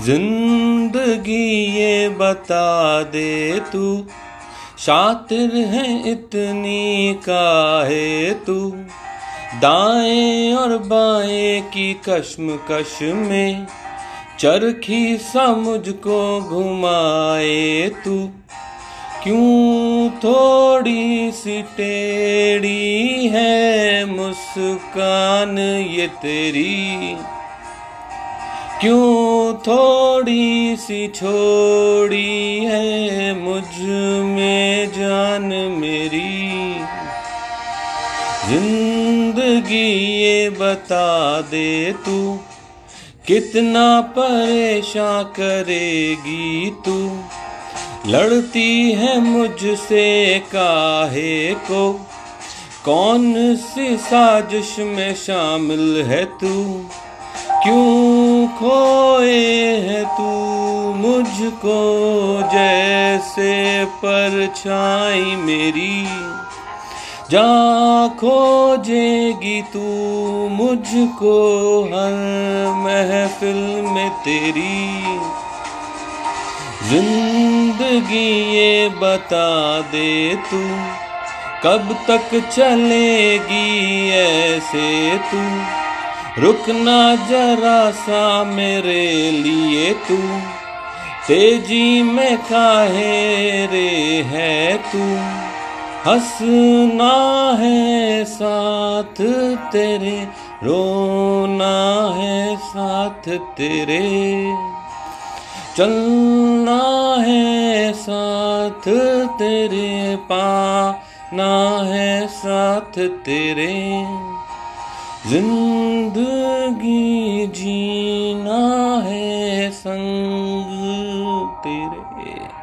ज़िंदगी ये बता दे तू, शातिर है इतनी काहे तू। दाएँ और बाएँ की कश्मकश में चरखी सा मुझको घुमाए तू। क्यों थोड़ी सी टेढ़ी है मुस्कान ये तेरी? क्यों थोड़ी सी छोड़ी है मुझमें जान मेरी। ज़िंदगी ये बता दे तू, कितना परेशान करेगी तू। लड़ती है मुझसे काहे को, कौन सी साजिश में शामिल है तू? क्यों खोए है तू मुझको जैसे परछाई मेरी? जा खोजेगी तू मुझको हर महफिल में तेरी? ज़िंदगी ये बता दे तू, कब तक चलेगी ऐसे तू? रुकना जरा सा मेरे लिए तू। तेज़ी में काहे रे है तू। हंसना है साथ तेरे, रोना है साथ तेरे। चलना है साथ तेरे, पाना है साथ तेरे। ज़िंदगी जीना है संग तेरे।